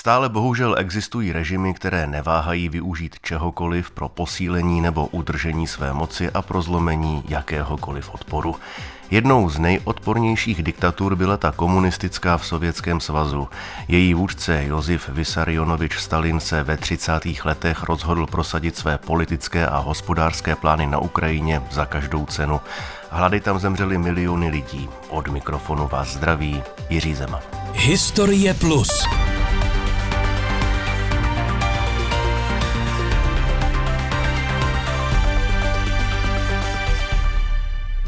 Stále bohužel existují režimy, které neváhají využít čehokoliv pro posílení nebo udržení své moci a pro zlomení jakéhokoliv odporu. Jednou z nejodpornějších diktatur byla ta komunistická v Sovětském svazu. Její vůdce Josif Vysarionovič Stalin se ve 30. letech rozhodl prosadit své politické a hospodářské plány na Ukrajině za každou cenu. Hlady tam zemřeli miliony lidí. Od mikrofonu vás zdraví Jiří Zema. Historie Plus.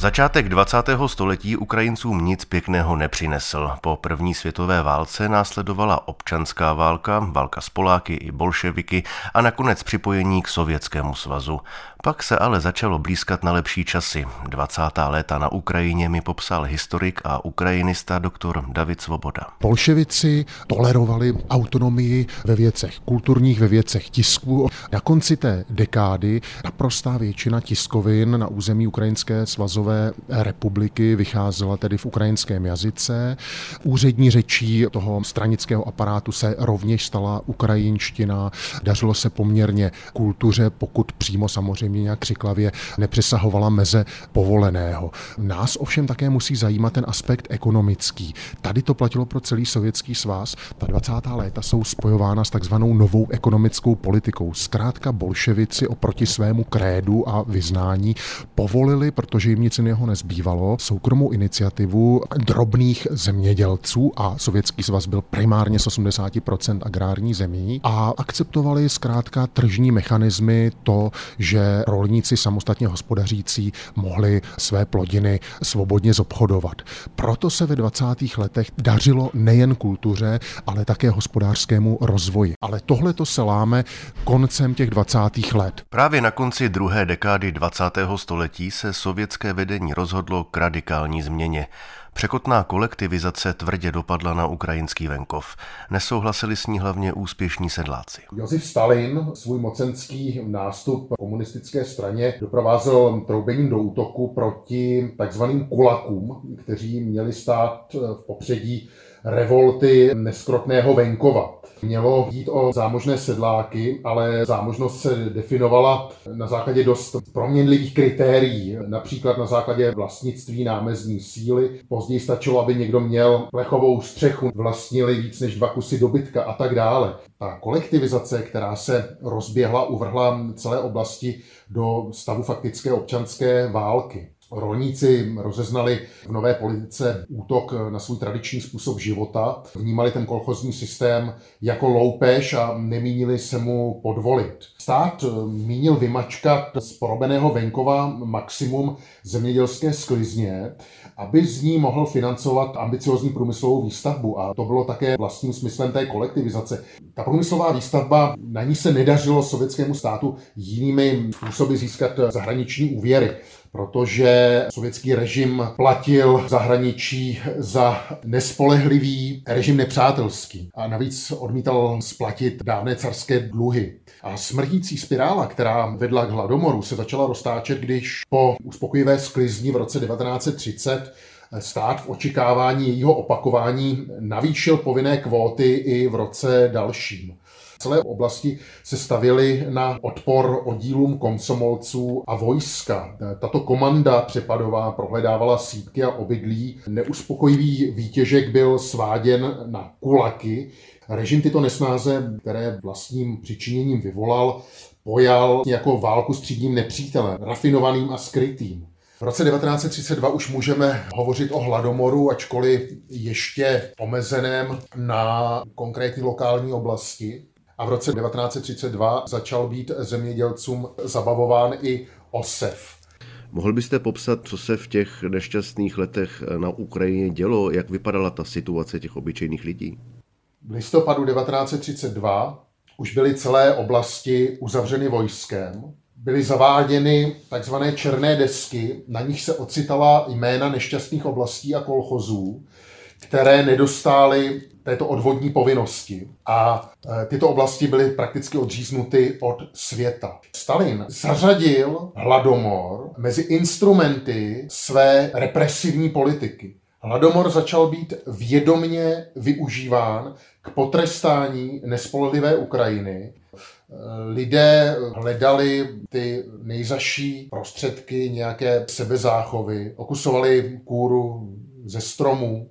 Začátek 20. století Ukrajincům nic pěkného nepřinesl. Po první světové válce následovala občanská válka, válka s Poláky i bolševiky a nakonec připojení k Sovětskému svazu. Pak se ale začalo blízkat na lepší časy. 20. léta na Ukrajině mi popsal historik a ukrajinista doktor David Svoboda. Bolševici tolerovali autonomii ve věcech kulturních, ve věcech tisku. Na konci té dekády naprostá většina tiskovin na území Ukrajinské svazové republiky vycházela tedy v ukrajinském jazyce. Úřední řečí toho stranického aparátu se rovněž stala ukrajinština. Dařilo se poměrně kultuře, pokud přímo samozřejmě nějak křiklavě nepřesahovala meze povoleného. Nás ovšem také musí zajímat ten aspekt ekonomický. Tady to platilo pro celý sovětský svaz. Ta 20. léta jsou spojována s takzvanou novou ekonomickou politikou. Zkrátka bolševici oproti svému krédu a vyznání povolili, protože jim nic jiného nezbývalo, soukromou iniciativu drobných zemědělců a sovětský svaz byl primárně z 80% agrární zemí a akceptovali zkrátka tržní mechanismy to, že rolníci samostatně hospodařící mohli své plodiny svobodně zobchodovat. Proto se ve 20. letech dařilo nejen kultuře, ale také hospodářskému rozvoji. Ale tohle to se láme koncem těch 20. let. Právě na konci druhé dekády 20. století se sovětské vedení rozhodlo k radikální změně. Překotná kolektivizace tvrdě dopadla na ukrajinský venkov. Nesouhlasili s ní hlavně úspěšní sedláci. Josif Stalin svůj mocenský nástup komunistické straně doprovázel troubením do útoku proti takzvaným kulakům, kteří měli stát v popředí revolty neskrotného venkova. Mělo jít o zámožné sedláky, ale zámožnost se definovala na základě dost proměnlivých kritérií, například na základě vlastnictví námezní síly. Později stačilo, aby někdo měl plechovou střechu, vlastnili víc než dva kusy dobytka a tak dále. Ta kolektivizace, která se rozběhla, uvrhla celé oblasti do stavu faktické občanské války. Rolníci rozeznali v nové politice útok na svůj tradiční způsob života, vnímali ten kolchozní systém jako loupež a nemínili se mu podvolit. Stát mínil vymačkat z porobeného venkova maximum zemědělské sklizně, aby z ní mohl financovat ambiciozní průmyslovou výstavbu. A to bylo také vlastním smyslem té kolektivizace. Ta průmyslová výstavba, na ní se nedařilo sovětskému státu jinými způsoby získat zahraniční úvěry protože sovětský režim platil zahraničí za nespolehlivý režim nepřátelský a navíc odmítal splatit dávné carské dluhy. A smrtící spirála, která vedla k hladomoru, se začala roztáčet, když po uspokojivé sklizni v roce 1930 stát v očekávání jejího opakování navýšil povinné kvóty i v roce dalším celé oblasti se stavěly na odpor oddílům komsomolců a vojska. Tato komanda přepadová prohledávala sípky a obydlí. Neuspokojivý výtěžek byl sváděn na kulaky. Režim tyto nesnáze, které vlastním přičiněním vyvolal, pojal jako válku s třídním nepřítelem, rafinovaným a skrytým. V roce 1932 už můžeme hovořit o hladomoru, ačkoliv ještě omezeném na konkrétní lokální oblasti a v roce 1932 začal být zemědělcům zabavován i osev. Mohl byste popsat, co se v těch nešťastných letech na Ukrajině dělo? Jak vypadala ta situace těch obyčejných lidí? V listopadu 1932 už byly celé oblasti uzavřeny vojskem. Byly zaváděny takzvané černé desky, na nich se ocitala jména nešťastných oblastí a kolchozů, které nedostály této odvodní povinnosti. A e, tyto oblasti byly prakticky odříznuty od světa. Stalin zařadil hladomor mezi instrumenty své represivní politiky. Hladomor začal být vědomně využíván k potrestání nespolehlivé Ukrajiny. Lidé hledali ty nejzaší prostředky nějaké sebezáchovy, okusovali kůru ze stromů.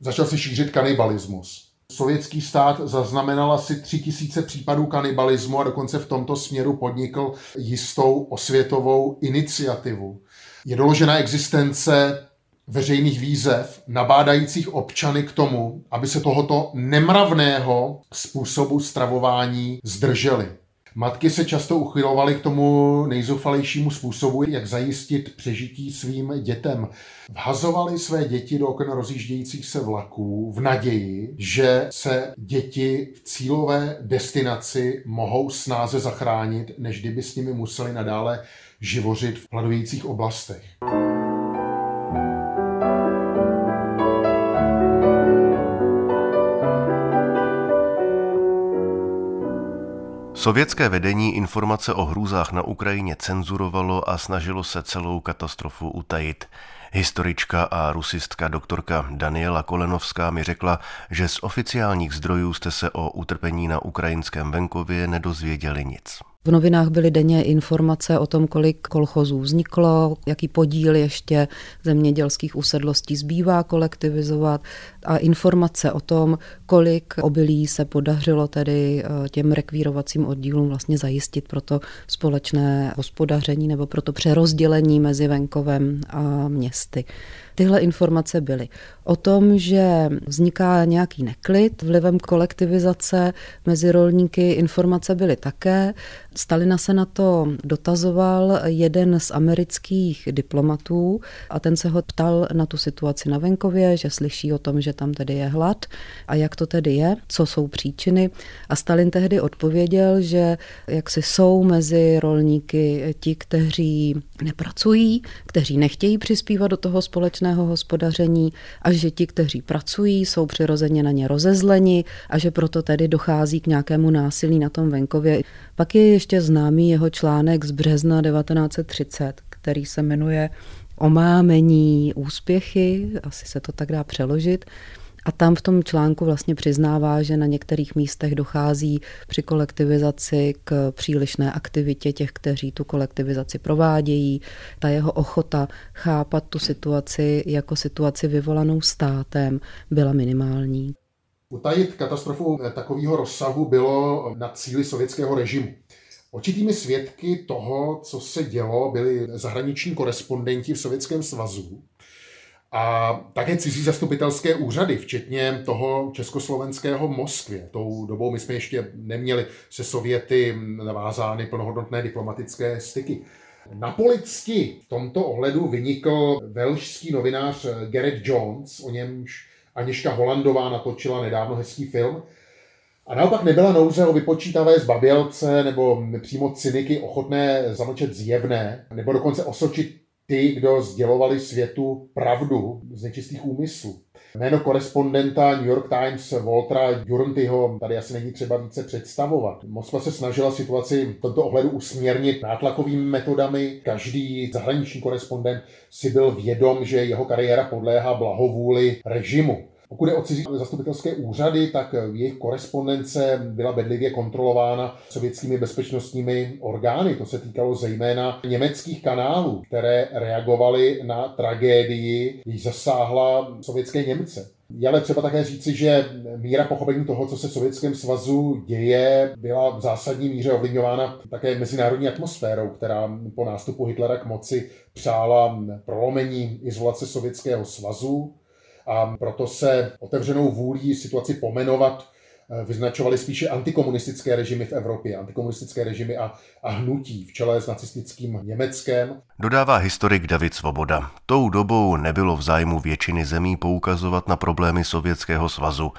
Začal se šířit kanibalismus. Sovětský stát zaznamenal asi tři tisíce případů kanibalismu a dokonce v tomto směru podnikl jistou osvětovou iniciativu. Je doložena existence veřejných výzev nabádajících občany k tomu, aby se tohoto nemravného způsobu stravování zdrželi. Matky se často uchylovaly k tomu nejzoufalejšímu způsobu, jak zajistit přežití svým dětem. Vhazovali své děti do oken rozjíždějících se vlaků v naději, že se děti v cílové destinaci mohou snáze zachránit, než kdyby s nimi museli nadále živořit v pladujících oblastech. Sovětské vedení informace o hrůzách na Ukrajině cenzurovalo a snažilo se celou katastrofu utajit. Historička a rusistka doktorka Daniela Kolenovská mi řekla, že z oficiálních zdrojů jste se o utrpení na ukrajinském venkově nedozvěděli nic. V novinách byly denně informace o tom, kolik kolchozů vzniklo, jaký podíl ještě zemědělských usedlostí zbývá kolektivizovat a informace o tom, kolik obilí se podařilo tedy eh, těm rekvírovacím oddílům vlastně zajistit pro to společné hospodaření nebo pro to přerozdělení mezi venkovem a městy. Tyhle informace byly. O tom, že vzniká nějaký neklid vlivem kolektivizace mezi rolníky, informace byly také. Stalina se na to dotazoval jeden z amerických diplomatů a ten se ho ptal na tu situaci na venkově, že slyší o tom, že tam tedy je hlad a jak to tedy je, co jsou příčiny. A Stalin tehdy odpověděl, že jak si jsou mezi rolníky ti, kteří nepracují, kteří nechtějí přispívat do toho společného hospodaření a že ti, kteří pracují, jsou přirozeně na ně rozezleni a že proto tedy dochází k nějakému násilí na tom venkově. Pak je ještě známý jeho článek z března 1930, který se jmenuje Omámení úspěchy, asi se to tak dá přeložit. A tam v tom článku vlastně přiznává, že na některých místech dochází při kolektivizaci k přílišné aktivitě těch, kteří tu kolektivizaci provádějí. Ta jeho ochota chápat tu situaci jako situaci vyvolanou státem byla minimální. Utajit katastrofu takového rozsahu bylo na cíli sovětského režimu. Očitými svědky toho, co se dělo, byli zahraniční korespondenti v Sovětském svazu, a také cizí zastupitelské úřady, včetně toho československého Moskvě. Tou dobou my jsme ještě neměli se Sověty navázány plnohodnotné diplomatické styky. Na policti v tomto ohledu vynikl velšský novinář Garrett Jones, o němž Aniška Holandová natočila nedávno hezký film. A naopak nebyla nouze o vypočítavé zbabělce nebo přímo cyniky ochotné zamlčet zjevné, nebo dokonce osočit ty, kdo sdělovali světu pravdu z nečistých úmyslů. Jméno korespondenta New York Times Waltera Jurantyho tady asi není třeba více představovat. Moskva se snažila situaci v tomto ohledu usměrnit nátlakovými metodami. Každý zahraniční korespondent si byl vědom, že jeho kariéra podléhá blahovůli režimu. Pokud je o cizí zastupitelské úřady, tak jejich korespondence byla bedlivě kontrolována sovětskými bezpečnostními orgány. To se týkalo zejména německých kanálů, které reagovaly na tragédii, když zasáhla sovětské Němce. Je ale třeba také říci, že míra pochopení toho, co se v Sovětském svazu děje, byla v zásadní míře ovlivňována také mezinárodní atmosférou, která po nástupu Hitlera k moci přála prolomení izolace Sovětského svazu, a proto se otevřenou vůlí situaci pomenovat eh, vyznačovaly spíše antikomunistické režimy v Evropě, antikomunistické režimy a, a hnutí v čele s nacistickým Německem. Dodává historik David Svoboda. Tou dobou nebylo v zájmu většiny zemí poukazovat na problémy Sovětského svazu.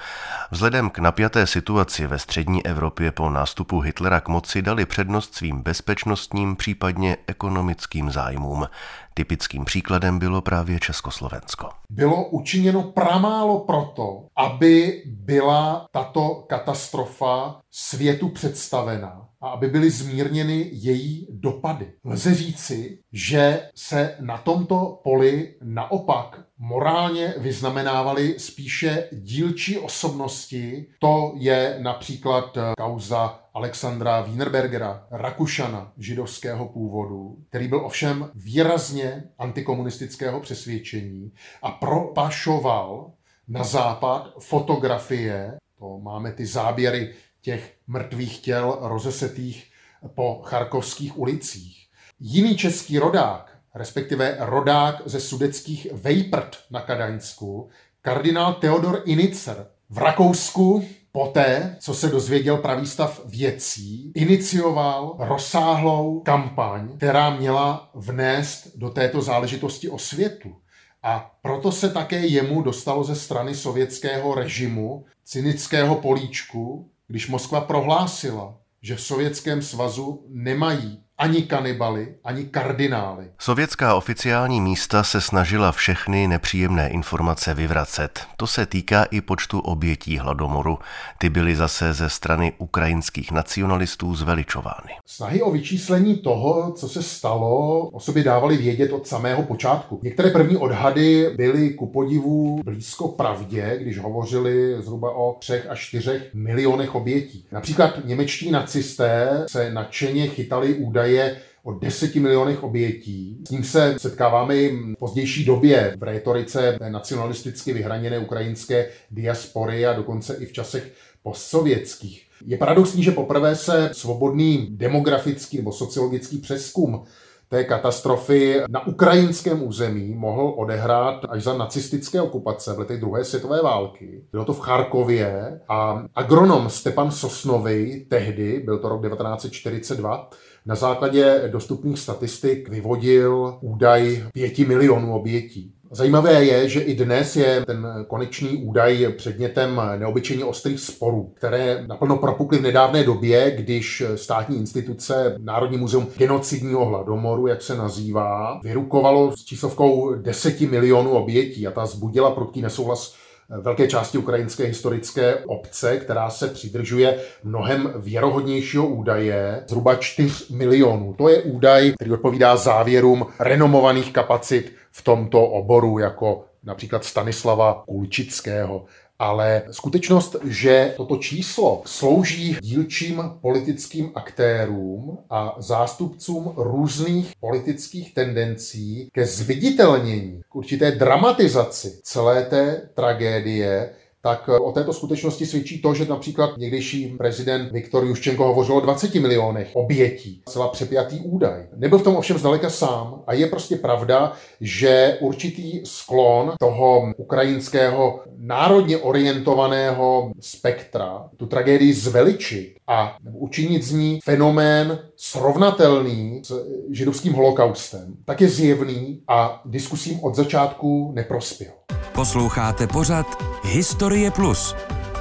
Vzhledem k napjaté situaci ve střední Evropě po nástupu Hitlera k moci dali přednost svým bezpečnostním, případně ekonomickým zájmům. Typickým příkladem bylo právě Československo. Bylo učiněno pramálo proto, aby byla tato katastrofa světu představena a aby byly zmírněny její dopady. Lze říci, že se na tomto poli naopak morálně vyznamenávali spíše dílčí osobnosti. To je například kauza Alexandra Wienerbergera, Rakušana židovského původu, který byl ovšem výrazně antikomunistického přesvědčení a propašoval na západ fotografie, to máme ty záběry těch mrtvých těl rozesetých po charkovských ulicích. Jiný český rodák, respektive rodák ze sudeckých Vejprt na Kadaňsku, kardinál Theodor Inicer v Rakousku poté, co se dozvěděl pravý stav věcí, inicioval rozsáhlou kampaň, která měla vnést do této záležitosti o světu. A proto se také jemu dostalo ze strany sovětského režimu cynického políčku, když Moskva prohlásila, že v Sovětském svazu nemají ani kanibaly, ani kardinály. Sovětská oficiální místa se snažila všechny nepříjemné informace vyvracet. To se týká i počtu obětí hladomoru. Ty byly zase ze strany ukrajinských nacionalistů zveličovány. Snahy o vyčíslení toho, co se stalo, o sobě dávali vědět od samého počátku. Některé první odhady byly ku podivu blízko pravdě, když hovořili zhruba o třech až čtyřech milionech obětí. Například němečtí nacisté se nadšeně chytali údaj údaje o 10 milionech obětí. S tím se setkáváme i v pozdější době v rétorice nacionalisticky vyhraněné ukrajinské diaspory a dokonce i v časech postsovětských. Je paradoxní, že poprvé se svobodný demografický nebo sociologický přeskum té katastrofy na ukrajinském území mohl odehrát až za nacistické okupace v letech druhé světové války. Bylo to v Charkově a agronom Stepan Sosnový tehdy, byl to rok 1942, na základě dostupných statistik vyvodil údaj pěti milionů obětí. Zajímavé je, že i dnes je ten konečný údaj předmětem neobyčejně ostrých sporů, které naplno propukly v nedávné době, když státní instituce Národní muzeum genocidního hladomoru, jak se nazývá, vyrukovalo s číslovkou 10 milionů obětí a ta zbudila prudký nesouhlas velké části ukrajinské historické obce, která se přidržuje mnohem věrohodnějšího údaje, zhruba 4 milionů. To je údaj, který odpovídá závěrům renomovaných kapacit v tomto oboru, jako například Stanislava Kulčického ale skutečnost, že toto číslo slouží dílčím politickým aktérům a zástupcům různých politických tendencí ke zviditelnění, k určité dramatizaci celé té tragédie, tak o této skutečnosti svědčí to, že například někdejší prezident Viktor Juščenko hovořil o 20 milionech obětí. Celá přepjatý údaj. Nebyl v tom ovšem zdaleka sám a je prostě pravda, že určitý sklon toho ukrajinského národně orientovaného spektra tu tragédii zveličit a učinit z ní fenomén srovnatelný s židovským holokaustem, tak je zjevný a diskusím od začátku neprospěl. Posloucháte pořad Historie Plus.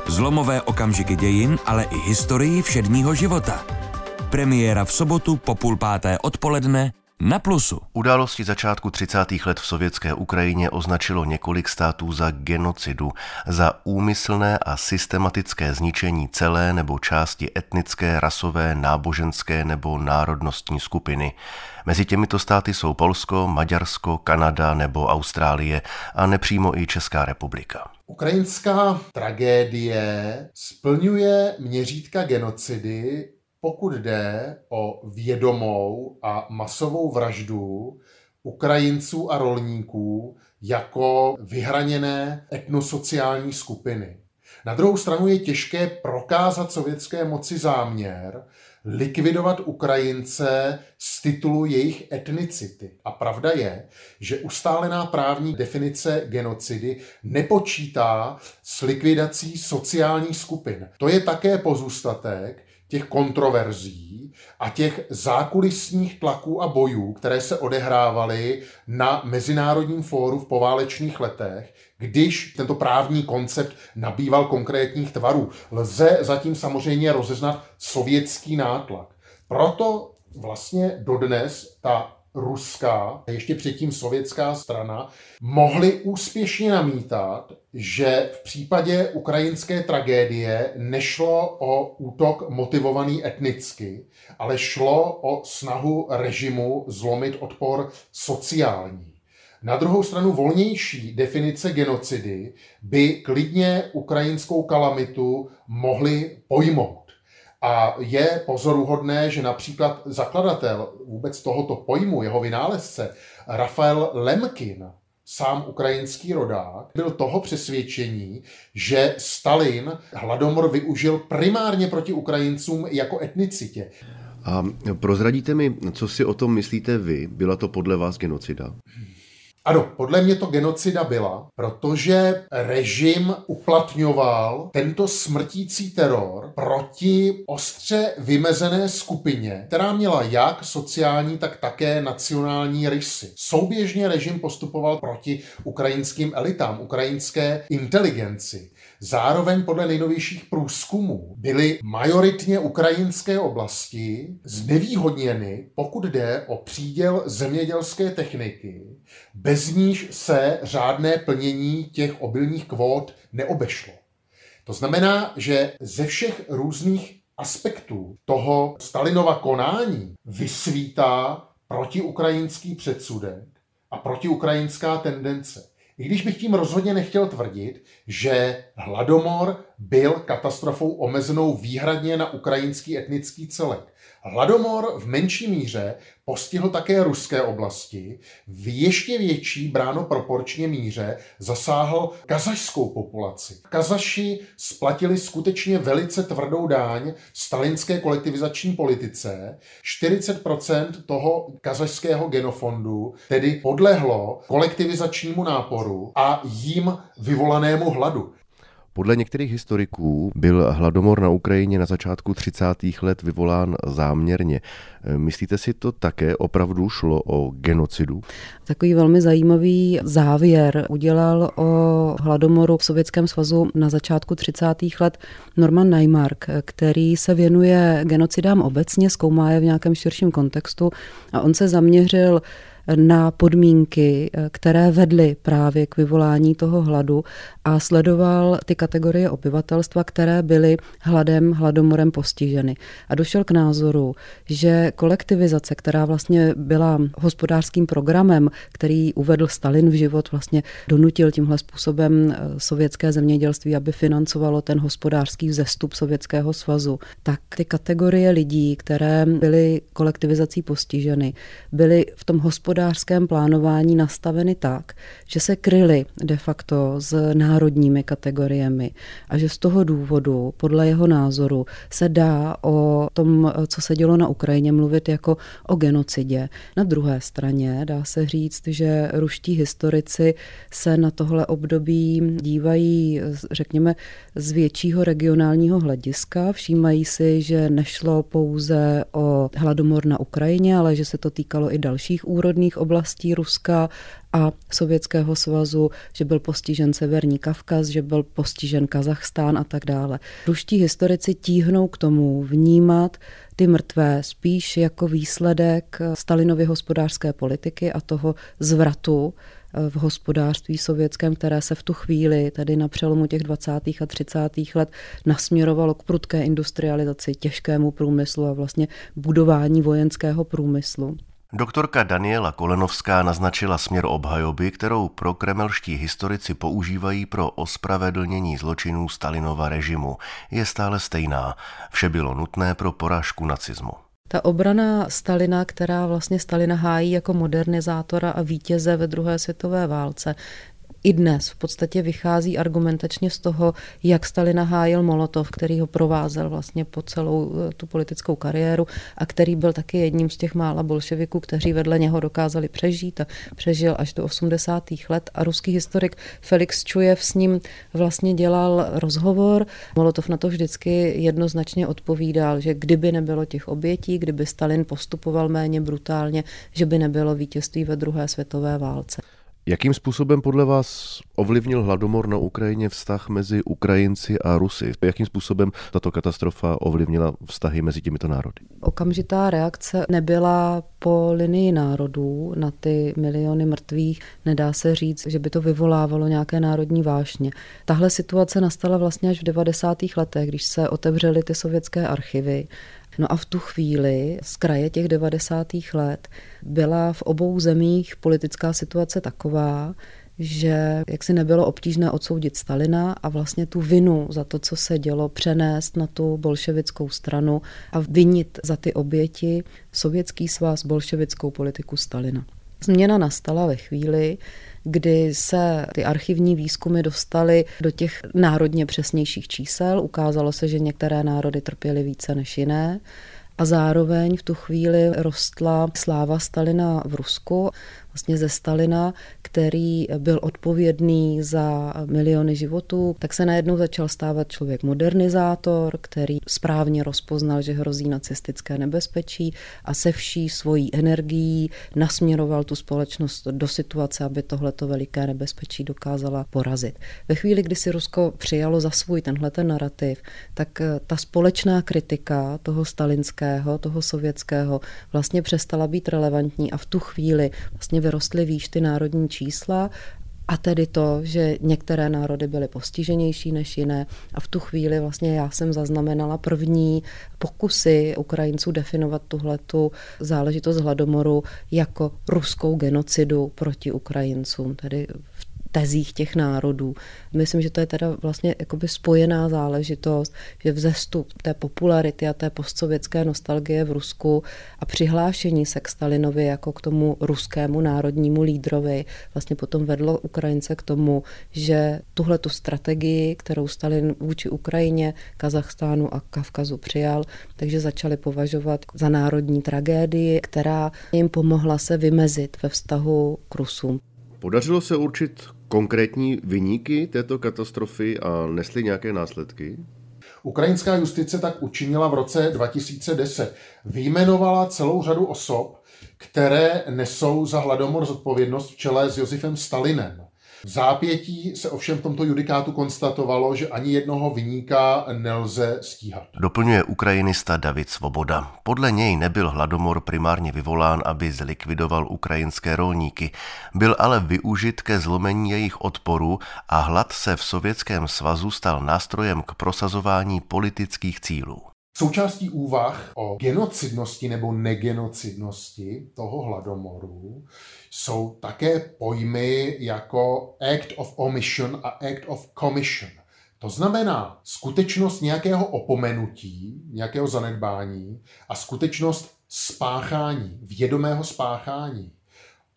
Zlomové okamžiky dějin, ale i historii všedního života. Premiéra v sobotu po půl páté odpoledne na Plusu. Události začátku 30. let v sovětské Ukrajině označilo několik států za genocidu, za úmyslné a systematické zničení celé nebo části etnické, rasové, náboženské nebo národnostní skupiny. Mezi těmito státy jsou Polsko, Maďarsko, Kanada nebo Austrálie a nepřímo i Česká republika. Ukrajinská tragédie splňuje měřítka genocidy pokud jde o vědomou a masovou vraždu Ukrajinců a rolníků jako vyhraněné etnosociální skupiny. Na druhou stranu je těžké prokázat sovětské moci záměr likvidovat Ukrajince z titulu jejich etnicity. A pravda je, že ustálená právní definice genocidy nepočítá s likvidací sociálních skupin. To je také pozůstatek těch kontroverzí a těch zákulisních tlaků a bojů, které se odehrávaly na Mezinárodním fóru v poválečných letech, když tento právní koncept nabýval konkrétních tvarů. Lze zatím samozřejmě rozeznat sovětský nátlak. Proto vlastně dodnes ta ruská, ještě předtím sovětská strana, mohli úspěšně namítat, že v případě ukrajinské tragédie nešlo o útok motivovaný etnicky, ale šlo o snahu režimu zlomit odpor sociální. Na druhou stranu volnější definice genocidy by klidně ukrajinskou kalamitu mohly pojmout. A je pozoruhodné, že například zakladatel vůbec tohoto pojmu, jeho vynálezce, Rafael Lemkin, sám ukrajinský rodák, byl toho přesvědčení, že Stalin hladomor využil primárně proti Ukrajincům jako etnicitě. A prozradíte mi, co si o tom myslíte vy? Byla to podle vás genocida? Ano, podle mě to genocida byla, protože režim uplatňoval tento smrtící teror proti ostře vymezené skupině, která měla jak sociální, tak také nacionální rysy. Souběžně režim postupoval proti ukrajinským elitám, ukrajinské inteligenci. Zároveň podle nejnovějších průzkumů byly majoritně ukrajinské oblasti znevýhodněny, pokud jde o příděl zemědělské techniky, bez níž se řádné plnění těch obilních kvót neobešlo. To znamená, že ze všech různých aspektů toho Stalinova konání vysvítá protiukrajinský předsudek a protiukrajinská tendence. I když bych tím rozhodně nechtěl tvrdit, že hladomor byl katastrofou omezenou výhradně na ukrajinský etnický celek. Hladomor v menší míře postihl také ruské oblasti, v ještě větší bráno proporčně míře zasáhl kazašskou populaci. Kazaši splatili skutečně velice tvrdou dáň stalinské kolektivizační politice. 40% toho kazašského genofondu tedy podlehlo kolektivizačnímu náporu a jím vyvolanému hladu. Podle některých historiků byl hladomor na Ukrajině na začátku 30. let vyvolán záměrně. Myslíte si to také opravdu šlo o genocidu? Takový velmi zajímavý závěr udělal o hladomoru v Sovětském svazu na začátku 30. let Norman Neymark, který se věnuje genocidám obecně, zkoumá je v nějakém širším kontextu a on se zaměřil na podmínky, které vedly právě k vyvolání toho hladu a sledoval ty kategorie obyvatelstva, které byly hladem, hladomorem postiženy. A došel k názoru, že kolektivizace, která vlastně byla hospodářským programem, který uvedl Stalin v život, vlastně donutil tímhle způsobem eh, sovětské zemědělství, aby financovalo ten hospodářský vzestup Sovětského svazu, tak ty kategorie lidí, které byly kolektivizací postiženy, byly v tom hospodářském plánování nastaveny tak, že se kryly de facto z národními kategoriemi a že z toho důvodu, podle jeho názoru, se dá o tom, co se dělo na Ukrajině, mluvit jako o genocidě. Na druhé straně dá se říct, že ruští historici se na tohle období dívají, řekněme, z většího regionálního hlediska. Všímají si, že nešlo pouze o hladomor na Ukrajině, ale že se to týkalo i dalších úrodných oblastí Ruska a Sovětského svazu, že byl postižen Severní Kavkaz, že byl postižen Kazachstán a tak dále. Ruští historici tíhnou k tomu vnímat ty mrtvé spíš jako výsledek Stalinovy hospodářské politiky a toho zvratu eh, v hospodářství sovětském, které se v tu chvíli, tedy na přelomu těch 20. a 30. let, nasměrovalo k prudké industrializaci, těžkému průmyslu a vlastně budování vojenského průmyslu. Doktorka Daniela Kolenovská naznačila směr obhajoby, kterou pro kremelští historici používají pro ospravedlnění zločinů Stalinova režimu. Je stále stejná. Vše bylo nutné pro porážku nacismu. Ta obrana Stalina, která vlastně Stalina hájí jako modernizátora a vítěze ve druhé světové válce, i dnes v podstatě vychází argumentačně z toho, jak Stalina hájil Molotov, který ho provázel vlastně po celou eh, tu politickou kariéru a který byl taky jedním z těch mála bolševiků, kteří vedle něho dokázali přežít a přežil až do 80. let. A ruský historik Felix Čujev s ním vlastně dělal rozhovor. Molotov na to vždycky jednoznačně odpovídal, že kdyby nebylo těch obětí, kdyby Stalin postupoval méně brutálně, že by nebylo vítězství ve druhé světové válce. Jakým způsobem podle vás ovlivnil hladomor na Ukrajině vztah mezi Ukrajinci a Rusy? Jakým způsobem tato katastrofa ovlivnila vztahy mezi těmito národy? Okamžitá reakce nebyla po linii národů na ty miliony mrtvých. Nedá se říct, že by to vyvolávalo nějaké národní vášně. Tahle situace nastala vlastně až v 90. letech, když se otevřely ty sovětské archivy No a v tu chvíli, z kraje těch 90. let, byla v obou zemích politická situace taková, že jaksi nebylo obtížné odsoudit Stalina a vlastně tu vinu za to, co se dělo, přenést na tu bolševickou stranu a vinit za ty oběti sovětský svaz, bolševickou politiku Stalina. Změna nastala ve chvíli, kdy se ty archivní výzkumy dostaly do těch národně přesnějších čísel. Ukázalo se, že některé národy trpěly více než jiné. A zároveň v tu chvíli rostla sláva Stalina v Rusku vlastně ze Stalina, který byl odpovědný za miliony životů, tak se najednou začal stávat člověk modernizátor, který správně rozpoznal, že hrozí nacistické nebezpečí a se vší svojí energií nasměroval tu společnost do situace, aby tohleto veliké nebezpečí dokázala porazit. Ve chvíli, kdy si Rusko přijalo za svůj tenhle ten narrativ, tak eh, ta společná kritika toho stalinského, toho sovětského vlastně přestala být relevantní a v tu chvíli vlastně vyrostly výš ty národní čísla a tedy to, že některé národy byly postiženější než jiné. A v tu chvíli vlastně já jsem zaznamenala první pokusy Ukrajinců definovat tuhletu záležitost hladomoru jako ruskou genocidu proti Ukrajincům. Tedy v tezích těch národů. Myslím, že to je teda vlastně jakoby spojená záležitost, že vzestup té popularity a té postsovětské nostalgie v Rusku a přihlášení se k Stalinovi jako k tomu ruskému národnímu lídrovi vlastně potom vedlo Ukrajince k tomu, že tuhle tu strategii, kterou Stalin vůči Ukrajině, Kazachstánu a Kavkazu přijal, takže začali považovat za národní tragédii, která jim pomohla se vymezit ve vztahu k Rusům. Podařilo se určit konkrétní vyníky této katastrofy a nesly nějaké následky? Ukrajinská justice tak učinila v roce 2010. Vyjmenovala celou řadu osob, které nesou za hladomor zodpovědnost v čele s Josifem Stalinem. V zápětí se ovšem v tomto judikátu konstatovalo, že ani jednoho vyníka nelze stíhat. Doplňuje ukrajinista David Svoboda. Podle něj nebyl hladomor primárně vyvolán, aby zlikvidoval ukrajinské rolníky. Byl ale využit ke zlomení jejich odporu a hlad se v Sovětském svazu stal nástrojem k prosazování politických cílů. Součástí úvah o genocidnosti nebo negenocidnosti toho hladomoru jsou také pojmy jako act of omission a act of commission. To znamená skutečnost nějakého opomenutí, nějakého zanedbání a skutečnost spáchání, vědomého spáchání.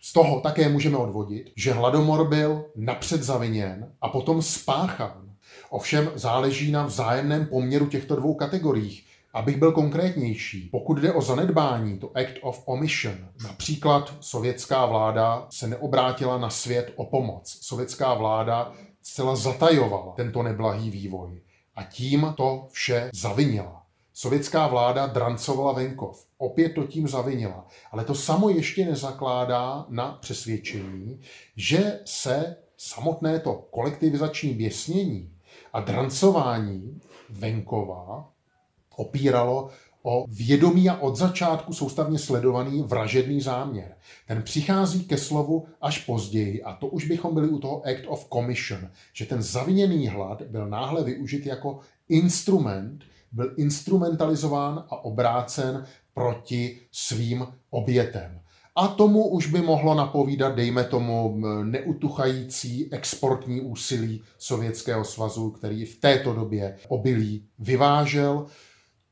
Z toho také můžeme odvodit, že hladomor byl napřed zaviněn a potom spáchán. Ovšem záleží na vzájemném poměru těchto dvou kategoriích. Abych byl konkrétnější, pokud jde o zanedbání, to act of omission, například sovětská vláda se neobrátila na svět o pomoc. Sovětská vláda zcela zatajovala tento neblahý vývoj a tím to vše zavinila. Sovětská vláda drancovala venkov. Opět to tím zavinila. Ale to samo ještě nezakládá na přesvědčení, že se samotné to kolektivizační běsnění a drancování venkova opíralo o vědomý a od začátku soustavně sledovaný vražedný záměr. Ten přichází ke slovu až později a to už bychom byli u toho Act of Commission, že ten zaviněný hlad byl náhle využit jako instrument, byl instrumentalizován a obrácen proti svým obětem. A tomu už by mohlo napovídat, dejme tomu, neutuchající exportní úsilí Sovětského svazu, který v této době obilí vyvážel.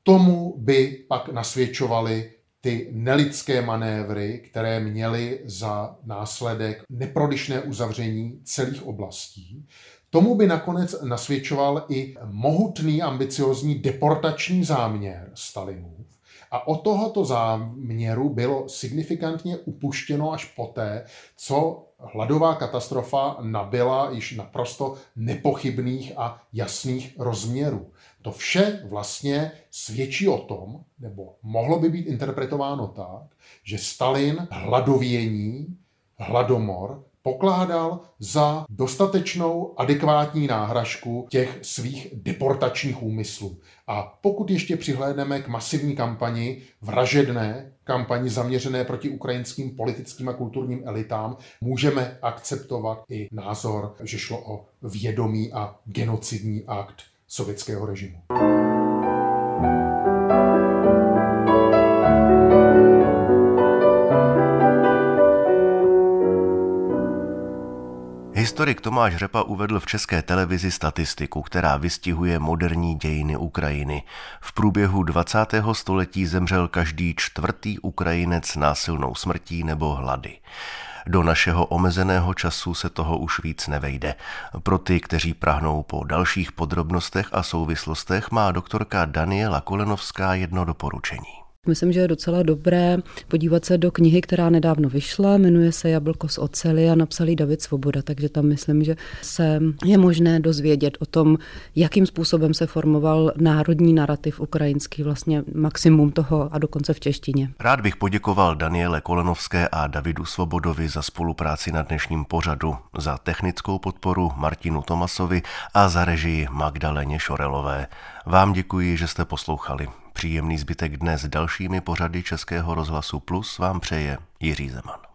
Tomu by pak nasvědčovaly ty nelidské manévry, které měly za následek neprodyšné uzavření celých oblastí. Tomu by nakonec nasvědčoval i mohutný ambiciozní deportační záměr Stalinův. A od tohoto záměru bylo signifikantně upuštěno až poté, co hladová katastrofa nabyla již naprosto nepochybných a jasných rozměrů. To vše vlastně svědčí o tom, nebo mohlo by být interpretováno tak, že Stalin hladovění, hladomor pokládal za dostatečnou adekvátní náhražku těch svých deportačních úmyslů. A pokud ještě přihlédneme k masivní kampani, vražedné kampani zaměřené proti ukrajinským politickým a kulturním elitám, můžeme akceptovat i názor, že šlo o vědomý a genocidní akt sovětského režimu. Historik Tomáš Řepa uvedl v české televizi statistiku, která vystihuje moderní dějiny Ukrajiny. V průběhu 20. století zemřel každý čtvrtý Ukrajinec násilnou smrtí nebo hlady. Do našeho omezeného času se toho už víc nevejde. Pro ty, kteří prahnou po dalších podrobnostech a souvislostech, má doktorka Daniela Kolenovská jedno doporučení. Myslím, že je docela dobré podívat se do knihy, která nedávno vyšla, jmenuje se Jablko z oceli a napsal ji David Svoboda, takže tam myslím, že se je možné dozvědět o tom, jakým způsobem se formoval národní narrativ ukrajinský, vlastně maximum toho a dokonce v češtině. Rád bych poděkoval Daniele Kolenovské a Davidu Svobodovi za spolupráci na dnešním pořadu, za technickou podporu Martinu Tomasovi a za režii Magdaleně Šorelové. Vám děkuji, že jste poslouchali. Příjemný zbytek dne s dalšími pořady Českého rozhlasu Plus vám přeje Jiří Zeman.